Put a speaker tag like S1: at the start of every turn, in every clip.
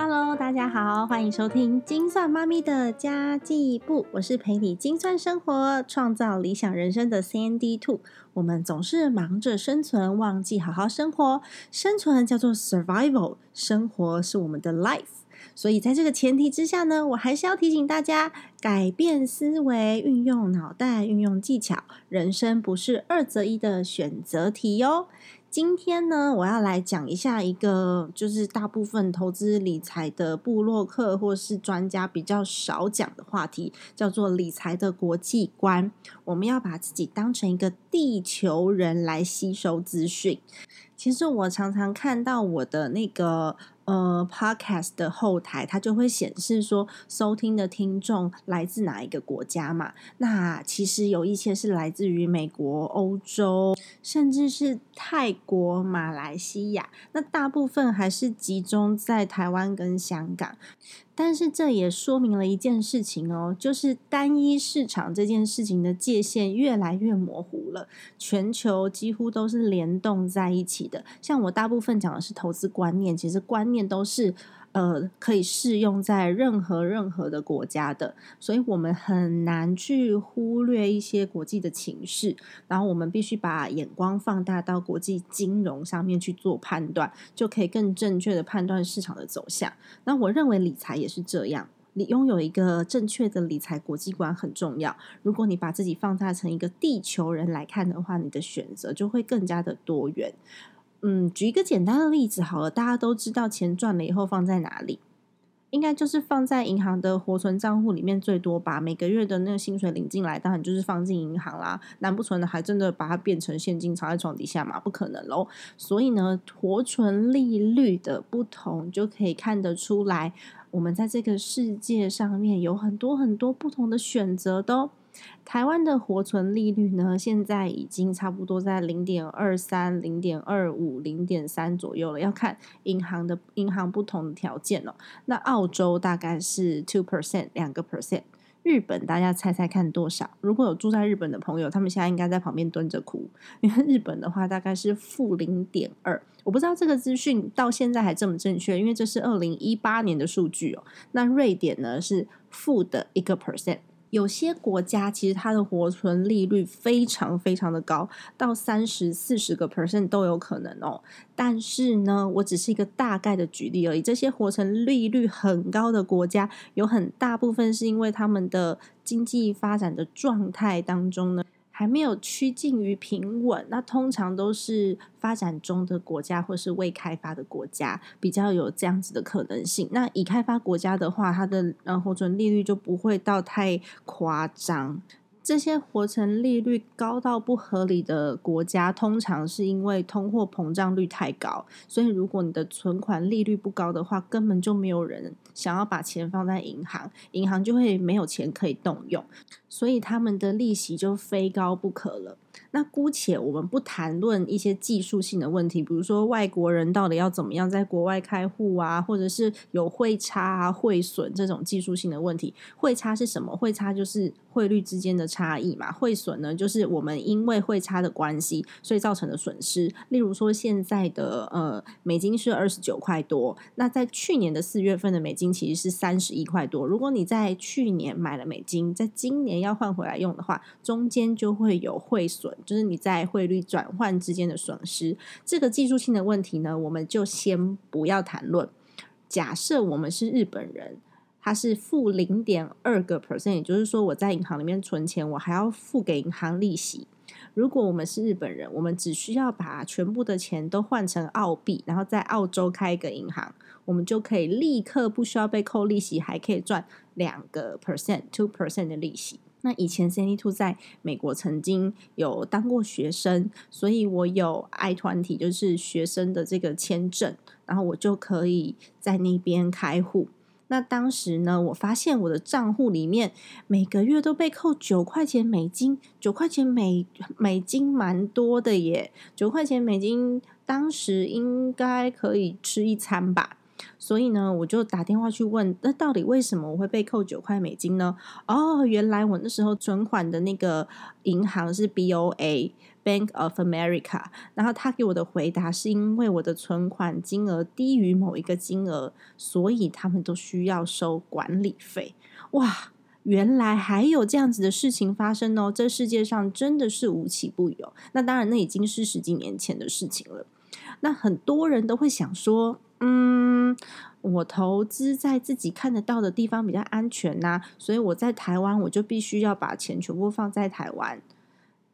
S1: Hello，大家好，欢迎收听精算妈咪的家计部，我是陪你精算生活、创造理想人生的 CND Two。我们总是忙着生存，忘记好好生活。生存叫做 survival，生活是我们的 life。所以在这个前提之下呢，我还是要提醒大家，改变思维，运用脑袋，运用技巧，人生不是二择一的选择题哟。今天呢，我要来讲一下一个，就是大部分投资理财的部落客或是专家比较少讲的话题，叫做理财的国际观。我们要把自己当成一个地球人来吸收资讯。其实我常常看到我的那个。呃，Podcast 的后台它就会显示说收听的听众来自哪一个国家嘛？那其实有一些是来自于美国、欧洲，甚至是泰国、马来西亚。那大部分还是集中在台湾跟香港。但是这也说明了一件事情哦，就是单一市场这件事情的界限越来越模糊了。全球几乎都是联动在一起的。像我大部分讲的是投资观念，其实观念都是呃可以适用在任何任何的国家的，所以我们很难去忽略一些国际的情势。然后我们必须把眼光放大到国际金融上面去做判断，就可以更正确的判断市场的走向。那我认为理财也。是这样，你拥有一个正确的理财国际观很重要。如果你把自己放大成一个地球人来看的话，你的选择就会更加的多元。嗯，举一个简单的例子好了，大家都知道钱赚了以后放在哪里？应该就是放在银行的活存账户里面最多吧。每个月的那个薪水领进来，当然就是放进银行啦。难不成还真的把它变成现金藏在床底下嘛？不可能喽。所以呢，活存利率的不同就可以看得出来。我们在这个世界上面有很多很多不同的选择的。台湾的活存利率呢，现在已经差不多在零点二三、零点二五、零点三左右了。要看银行的银行不同的条件哦。那澳洲大概是 two percent 两个 percent。日本大家猜猜看多少？如果有住在日本的朋友，他们现在应该在旁边蹲着哭，因为日本的话大概是负零点二。我不知道这个资讯到现在还这么正确，因为这是二零一八年的数据哦。那瑞典呢是负的一个 percent。有些国家其实它的活存利率非常非常的高，到三十四十个 percent 都有可能哦。但是呢，我只是一个大概的举例而已。这些活存利率很高的国家，有很大部分是因为他们的经济发展的状态当中呢。还没有趋近于平稳，那通常都是发展中的国家或是未开发的国家比较有这样子的可能性。那已开发国家的话，它的呃活存利率就不会到太夸张。这些活成利率高到不合理的国家，通常是因为通货膨胀率太高。所以，如果你的存款利率不高的话，根本就没有人想要把钱放在银行，银行就会没有钱可以动用，所以他们的利息就非高不可了。那姑且我们不谈论一些技术性的问题，比如说外国人到底要怎么样在国外开户啊，或者是有汇差啊、汇损这种技术性的问题。汇差是什么？汇差就是汇率之间的差异嘛。汇损呢，就是我们因为汇差的关系，所以造成的损失。例如说，现在的呃美金是二十九块多，那在去年的四月份的美金其实是三十一块多。如果你在去年买了美金，在今年要换回来用的话，中间就会有汇。损就是你在汇率转换之间的损失，这个技术性的问题呢，我们就先不要谈论。假设我们是日本人，它是负零点二个 percent，也就是说我在银行里面存钱，我还要付给银行利息。如果我们是日本人，我们只需要把全部的钱都换成澳币，然后在澳洲开一个银行，我们就可以立刻不需要被扣利息，还可以赚两个 percent two percent 的利息。那以前 c n d Two 在美国曾经有当过学生，所以我有 I 团体，就是学生的这个签证，然后我就可以在那边开户。那当时呢，我发现我的账户里面每个月都被扣九块钱美金，九块钱美美金蛮多的耶，九块钱美金当时应该可以吃一餐吧。所以呢，我就打电话去问，那到底为什么我会被扣九块美金呢？哦，原来我那时候存款的那个银行是 BOA，Bank of America，然后他给我的回答是因为我的存款金额低于某一个金额，所以他们都需要收管理费。哇，原来还有这样子的事情发生哦！这世界上真的是无奇不有。那当然，那已经是十几年前的事情了。那很多人都会想说，嗯。我投资在自己看得到的地方比较安全呐，所以我在台湾我就必须要把钱全部放在台湾。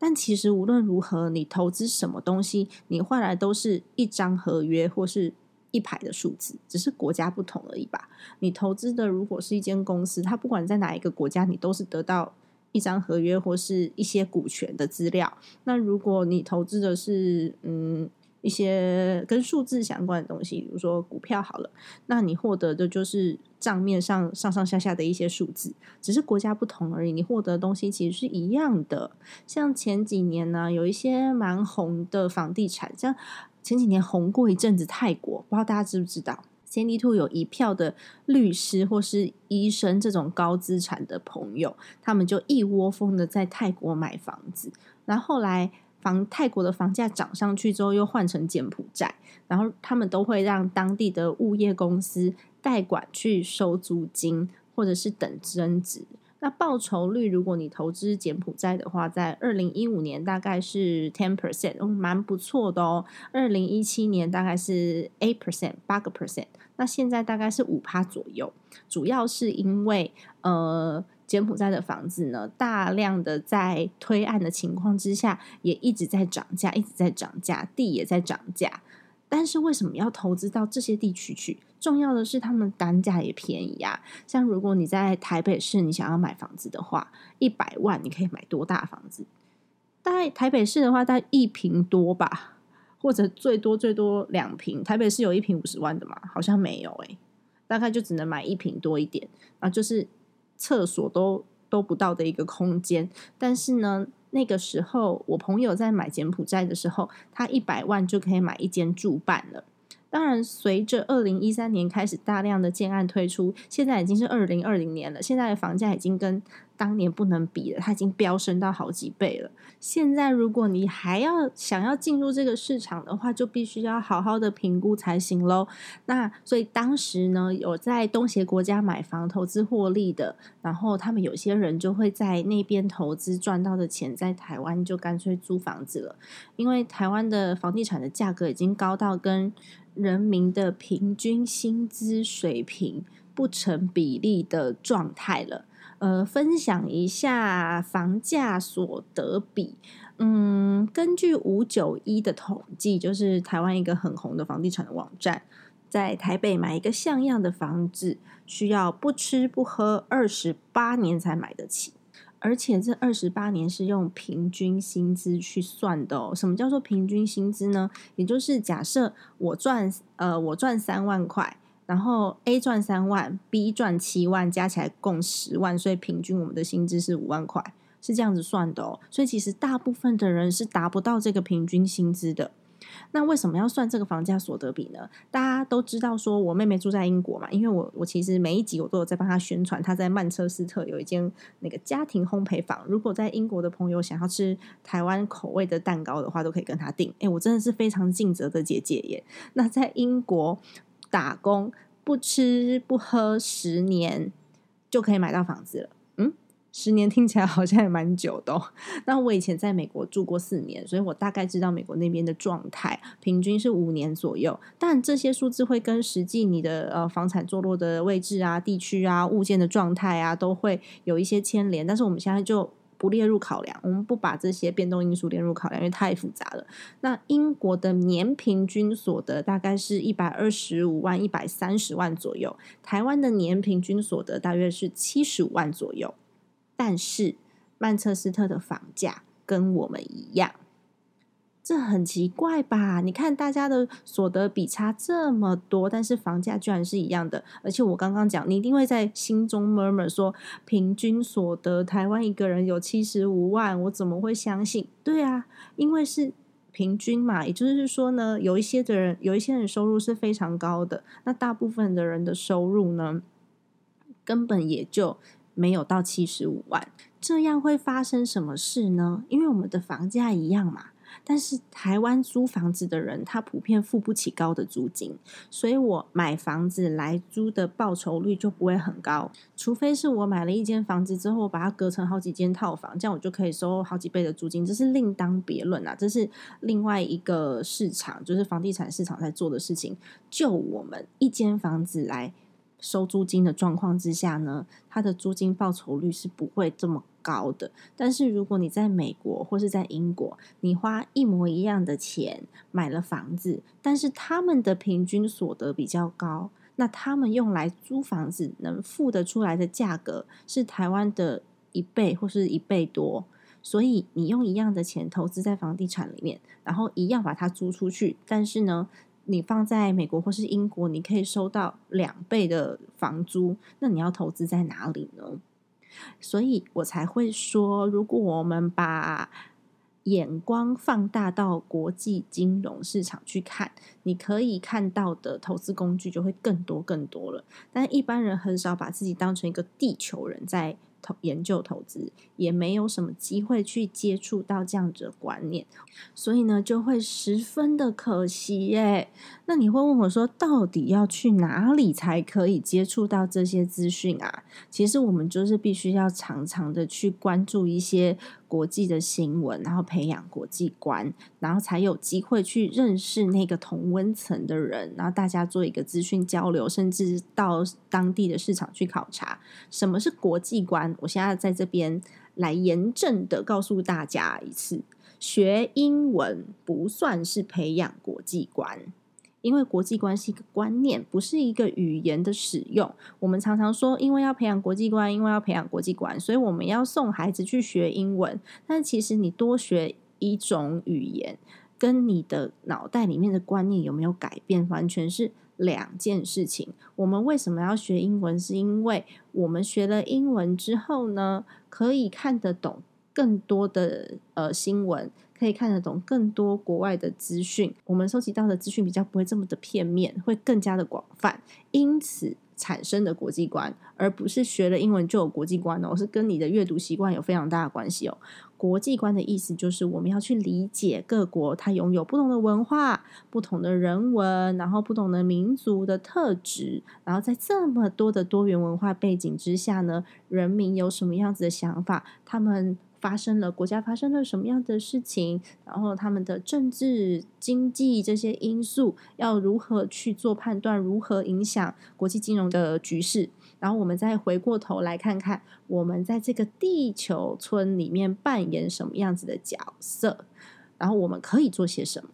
S1: 但其实无论如何，你投资什么东西，你换来都是一张合约或是一排的数字，只是国家不同而已吧。你投资的如果是一间公司，它不管在哪一个国家，你都是得到一张合约或是一些股权的资料。那如果你投资的是嗯。一些跟数字相关的东西，比如说股票好了，那你获得的就是账面上上上下下的一些数字，只是国家不同而已。你获得的东西其实是一样的。像前几年呢，有一些蛮红的房地产，像前几年红过一阵子泰国，不知道大家知不知道？C D Two 有一票的律师或是医生这种高资产的朋友，他们就一窝蜂的在泰国买房子，然后来。房泰国的房价涨上去之后，又换成柬埔寨，然后他们都会让当地的物业公司代管去收租金，或者是等增值。那报酬率，如果你投资柬埔寨的话，在二零一五年大概是 ten percent，嗯，蛮不错的哦。二零一七年大概是 eight percent，八个 percent。那现在大概是五趴左右，主要是因为呃。柬埔寨的房子呢，大量的在推案的情况之下，也一直在涨价，一直在涨价，地也在涨价。但是为什么要投资到这些地区去？重要的是，他们单价也便宜啊。像如果你在台北市，你想要买房子的话，一百万你可以买多大房子？大台北市的话，大一平多吧，或者最多最多两平。台北市有一平五十万的吗？好像没有诶，大概就只能买一平多一点啊，就是。厕所都都不到的一个空间，但是呢，那个时候我朋友在买柬埔寨的时候，他一百万就可以买一间住办了。当然，随着二零一三年开始大量的建案推出，现在已经是二零二零年了，现在的房价已经跟当年不能比了，它已经飙升到好几倍了。现在如果你还要想要进入这个市场的话，就必须要好好的评估才行喽。那所以当时呢，有在东协国家买房投资获利的，然后他们有些人就会在那边投资赚到的钱，在台湾就干脆租房子了，因为台湾的房地产的价格已经高到跟。人民的平均薪资水平不成比例的状态了。呃，分享一下房价所得比。嗯，根据五九一的统计，就是台湾一个很红的房地产的网站，在台北买一个像样的房子，需要不吃不喝二十八年才买得起。而且这二十八年是用平均薪资去算的哦。什么叫做平均薪资呢？也就是假设我赚呃我赚三万块，然后 A 赚三万，B 赚七万，加起来共十万，所以平均我们的薪资是五万块，是这样子算的哦。所以其实大部分的人是达不到这个平均薪资的。那为什么要算这个房价所得比呢？大家都知道，说我妹妹住在英国嘛，因为我我其实每一集我都有在帮她宣传，她在曼彻斯特有一间那个家庭烘焙坊。如果在英国的朋友想要吃台湾口味的蛋糕的话，都可以跟她订。哎，我真的是非常尽责的姐姐耶。那在英国打工不吃不喝十年就可以买到房子了。十年听起来好像也蛮久的。那我以前在美国住过四年，所以我大概知道美国那边的状态，平均是五年左右。但这些数字会跟实际你的呃房产坐落的位置啊、地区啊、物件的状态啊，都会有一些牵连。但是我们现在就不列入考量，我们不把这些变动因素列入考量，因为太复杂了。那英国的年平均所得大概是一百二十五万、一百三十万左右，台湾的年平均所得大约是七十五万左右。但是曼彻斯特的房价跟我们一样，这很奇怪吧？你看大家的所得比差这么多，但是房价居然是一样的。而且我刚刚讲，你一定会在心中 murmur 说，平均所得台湾一个人有七十五万，我怎么会相信？对啊，因为是平均嘛，也就是说呢，有一些的人，有一些人收入是非常高的，那大部分的人的收入呢，根本也就。没有到七十五万，这样会发生什么事呢？因为我们的房价一样嘛，但是台湾租房子的人，他普遍付不起高的租金，所以我买房子来租的报酬率就不会很高。除非是我买了一间房子之后，把它隔成好几间套房，这样我就可以收好几倍的租金，这是另当别论啊，这是另外一个市场，就是房地产市场在做的事情。就我们一间房子来收租金的状况之下呢，它的租金报酬率是不会这么高的。但是如果你在美国或是在英国，你花一模一样的钱买了房子，但是他们的平均所得比较高，那他们用来租房子能付得出来的价格是台湾的一倍或是一倍多。所以你用一样的钱投资在房地产里面，然后一样把它租出去，但是呢？你放在美国或是英国，你可以收到两倍的房租，那你要投资在哪里呢？所以我才会说，如果我们把眼光放大到国际金融市场去看，你可以看到的投资工具就会更多更多了。但一般人很少把自己当成一个地球人在。研究投资也没有什么机会去接触到这样子的观念，所以呢就会十分的可惜耶。那你会问我说，到底要去哪里才可以接触到这些资讯啊？其实我们就是必须要常常的去关注一些。国际的新闻，然后培养国际观，然后才有机会去认识那个同温层的人，然后大家做一个资讯交流，甚至到当地的市场去考察什么是国际观。我现在在这边来严正的告诉大家一次：学英文不算是培养国际观。因为国际观是一个观念，不是一个语言的使用。我们常常说，因为要培养国际观，因为要培养国际观，所以我们要送孩子去学英文。但其实你多学一种语言，跟你的脑袋里面的观念有没有改变，完全是两件事情。我们为什么要学英文？是因为我们学了英文之后呢，可以看得懂更多的呃新闻。可以看得懂更多国外的资讯，我们收集到的资讯比较不会这么的片面，会更加的广泛，因此产生的国际观，而不是学了英文就有国际观哦，是跟你的阅读习惯有非常大的关系哦。国际观的意思就是我们要去理解各国它拥有不同的文化、不同的人文，然后不同的民族的特质，然后在这么多的多元文化背景之下呢，人民有什么样子的想法，他们。发生了国家发生了什么样的事情，然后他们的政治、经济这些因素要如何去做判断，如何影响国际金融的局势，然后我们再回过头来看看，我们在这个地球村里面扮演什么样子的角色，然后我们可以做些什么，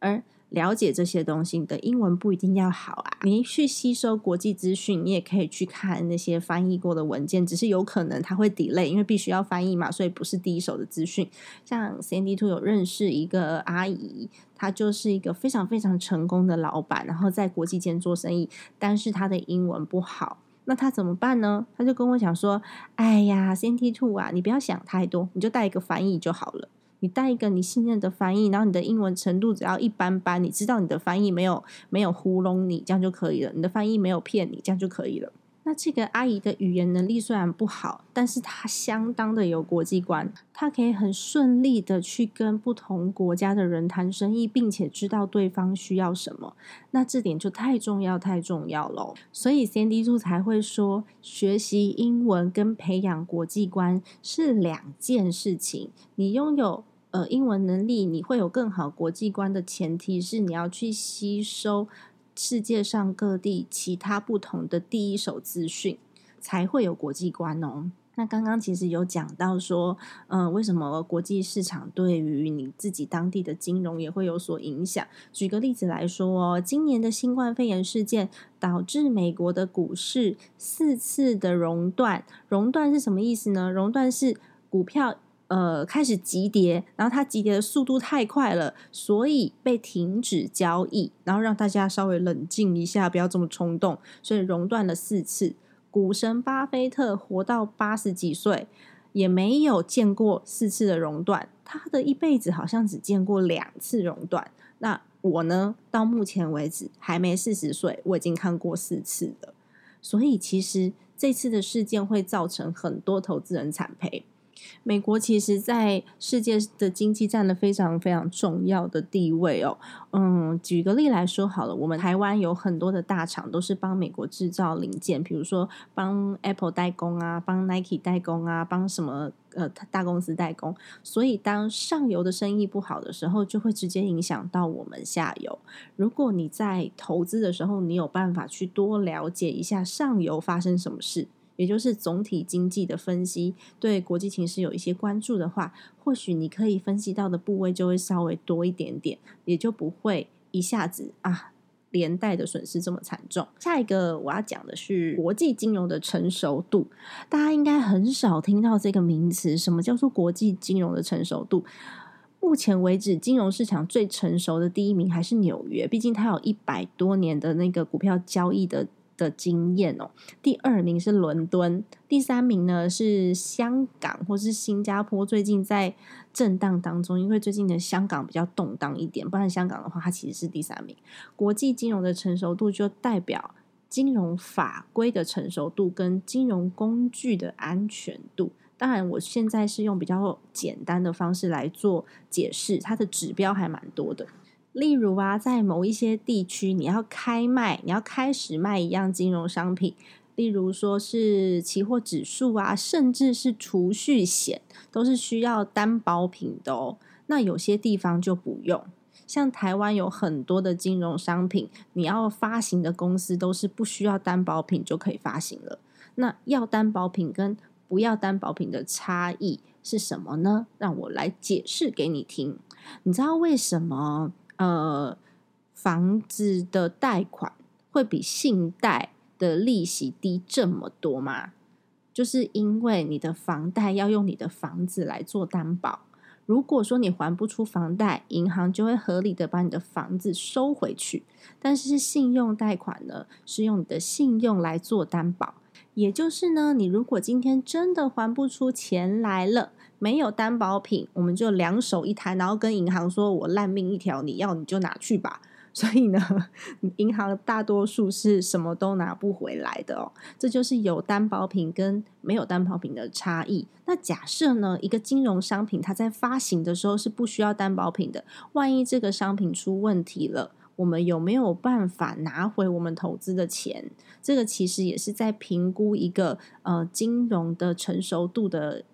S1: 而。了解这些东西，你的英文不一定要好啊。你去吸收国际资讯，你也可以去看那些翻译过的文件，只是有可能它会 delay，因为必须要翻译嘛，所以不是第一手的资讯。像 Sandy Two 有认识一个阿姨，她就是一个非常非常成功的老板，然后在国际间做生意，但是她的英文不好，那她怎么办呢？她就跟我讲说：“哎呀，Sandy Two 啊，你不要想太多，你就带一个翻译就好了。”你带一个你信任的翻译，然后你的英文程度只要一般般，你知道你的翻译没有没有糊弄你，这样就可以了。你的翻译没有骗你，这样就可以了。那这个阿姨的语言能力虽然不好，但是她相当的有国际观，她可以很顺利的去跟不同国家的人谈生意，并且知道对方需要什么。那这点就太重要太重要了。所以 Sandy 猪才会说，学习英文跟培养国际观是两件事情。你拥有。呃，英文能力你会有更好国际观的前提是你要去吸收世界上各地其他不同的第一手资讯，才会有国际观哦。那刚刚其实有讲到说，嗯，为什么国际市场对于你自己当地的金融也会有所影响？举个例子来说哦，今年的新冠肺炎事件导致美国的股市四次的熔断，熔断是什么意思呢？熔断是股票。呃，开始急跌，然后它急跌的速度太快了，所以被停止交易，然后让大家稍微冷静一下，不要这么冲动，所以熔断了四次。股神巴菲特活到八十几岁，也没有见过四次的熔断，他的一辈子好像只见过两次熔断。那我呢，到目前为止还没四十岁，我已经看过四次了。所以其实这次的事件会造成很多投资人惨赔。美国其实在世界的经济占了非常非常重要的地位哦。嗯，举个例来说好了，我们台湾有很多的大厂都是帮美国制造零件，比如说帮 Apple 代工啊，帮 Nike 代工啊，帮什么呃大公司代工。所以当上游的生意不好的时候，就会直接影响到我们下游。如果你在投资的时候，你有办法去多了解一下上游发生什么事。也就是总体经济的分析，对国际情势有一些关注的话，或许你可以分析到的部位就会稍微多一点点，也就不会一下子啊连带的损失这么惨重。下一个我要讲的是国际金融的成熟度，大家应该很少听到这个名词。什么叫做国际金融的成熟度？目前为止，金融市场最成熟的第一名还是纽约，毕竟它有一百多年的那个股票交易的。的经验哦，第二名是伦敦，第三名呢是香港或是新加坡。最近在震荡当中，因为最近的香港比较动荡一点，不然香港的话，它其实是第三名。国际金融的成熟度就代表金融法规的成熟度跟金融工具的安全度。当然，我现在是用比较简单的方式来做解释，它的指标还蛮多的。例如啊，在某一些地区，你要开卖，你要开始卖一样金融商品，例如说是期货指数啊，甚至是储蓄险，都是需要担保品的哦。那有些地方就不用，像台湾有很多的金融商品，你要发行的公司都是不需要担保品就可以发行了。那要担保品跟不要担保品的差异是什么呢？让我来解释给你听。你知道为什么？呃，房子的贷款会比信贷的利息低这么多吗？就是因为你的房贷要用你的房子来做担保。如果说你还不出房贷，银行就会合理的把你的房子收回去。但是信用贷款呢，是用你的信用来做担保。也就是呢，你如果今天真的还不出钱来了。没有担保品，我们就两手一摊，然后跟银行说：“我烂命一条，你要你就拿去吧。”所以呢，银行大多数是什么都拿不回来的哦。这就是有担保品跟没有担保品的差异。那假设呢，一个金融商品它在发行的时候是不需要担保品的，万一这个商品出问题了，我们有没有办法拿回我们投资的钱？这个其实也是在评估一个呃金融的成熟度的。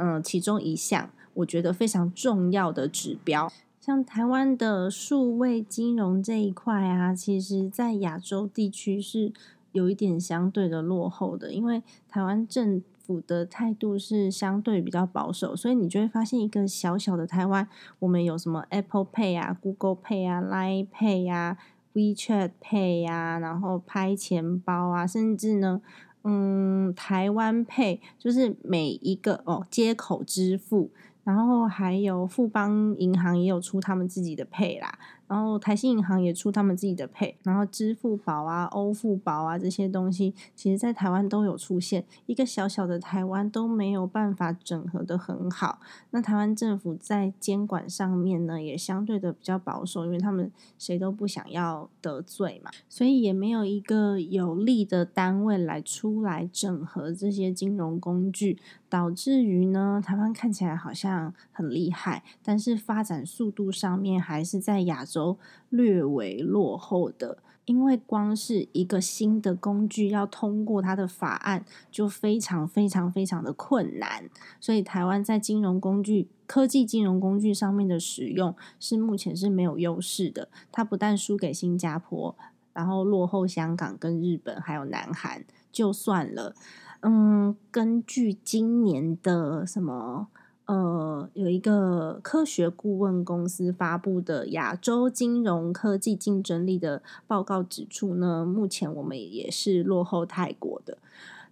S1: 嗯，其中一项我觉得非常重要的指标，像台湾的数位金融这一块啊，其实在亚洲地区是有一点相对的落后的，因为台湾政府的态度是相对比较保守，所以你就会发现一个小小的台湾，我们有什么 Apple Pay 啊、Google Pay 啊、Line Pay 啊、WeChat Pay 啊，然后拍钱包啊，甚至呢。嗯，台湾配就是每一个哦接口支付，然后还有富邦银行也有出他们自己的配啦。然后台新银行也出他们自己的配，然后支付宝啊、欧付宝啊这些东西，其实在台湾都有出现。一个小小的台湾都没有办法整合的很好。那台湾政府在监管上面呢，也相对的比较保守，因为他们谁都不想要得罪嘛，所以也没有一个有力的单位来出来整合这些金融工具。导致于呢，台湾看起来好像很厉害，但是发展速度上面还是在亚洲略为落后的。因为光是一个新的工具要通过它的法案，就非常非常非常的困难。所以台湾在金融工具、科技金融工具上面的使用，是目前是没有优势的。它不但输给新加坡，然后落后香港、跟日本还有南韩，就算了。嗯，根据今年的什么呃，有一个科学顾问公司发布的亚洲金融科技竞争力的报告指出呢，目前我们也是落后泰国的。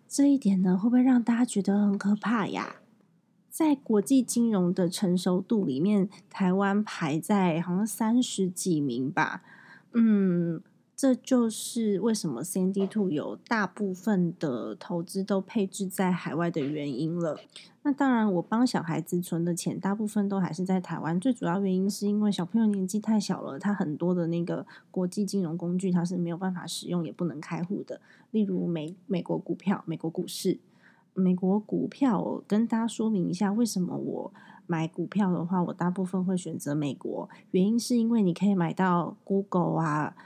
S1: 这一点呢，会不会让大家觉得很可怕呀？在国际金融的成熟度里面，台湾排在好像三十几名吧？嗯。这就是为什么 CND Two 有大部分的投资都配置在海外的原因了。那当然，我帮小孩子存的钱大部分都还是在台湾。最主要原因是因为小朋友年纪太小了，他很多的那个国际金融工具他是没有办法使用，也不能开户的。例如美美国股票、美国股市，美国股票，我跟大家说明一下，为什么我买股票的话，我大部分会选择美国，原因是因为你可以买到 Google 啊，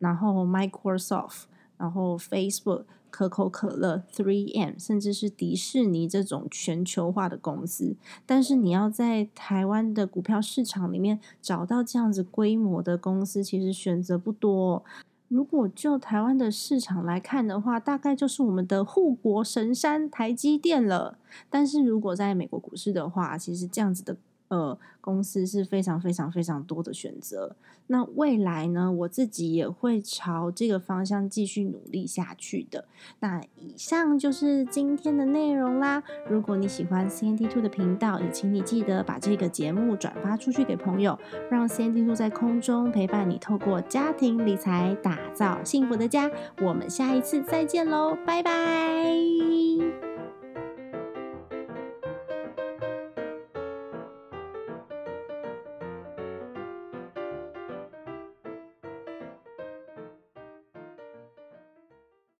S1: 然后 Microsoft，然后 Facebook。可口可乐、Three M，甚至是迪士尼这种全球化的公司，但是你要在台湾的股票市场里面找到这样子规模的公司，其实选择不多。如果就台湾的市场来看的话，大概就是我们的护国神山台积电了。但是如果在美国股市的话，其实这样子的。呃，公司是非常非常非常多的选择。那未来呢，我自己也会朝这个方向继续努力下去的。那以上就是今天的内容啦。如果你喜欢 C N D Two 的频道，也请你记得把这个节目转发出去给朋友，让 C N D Two 在空中陪伴你，透过家庭理财打造幸福的家。我们下一次再见喽，拜拜。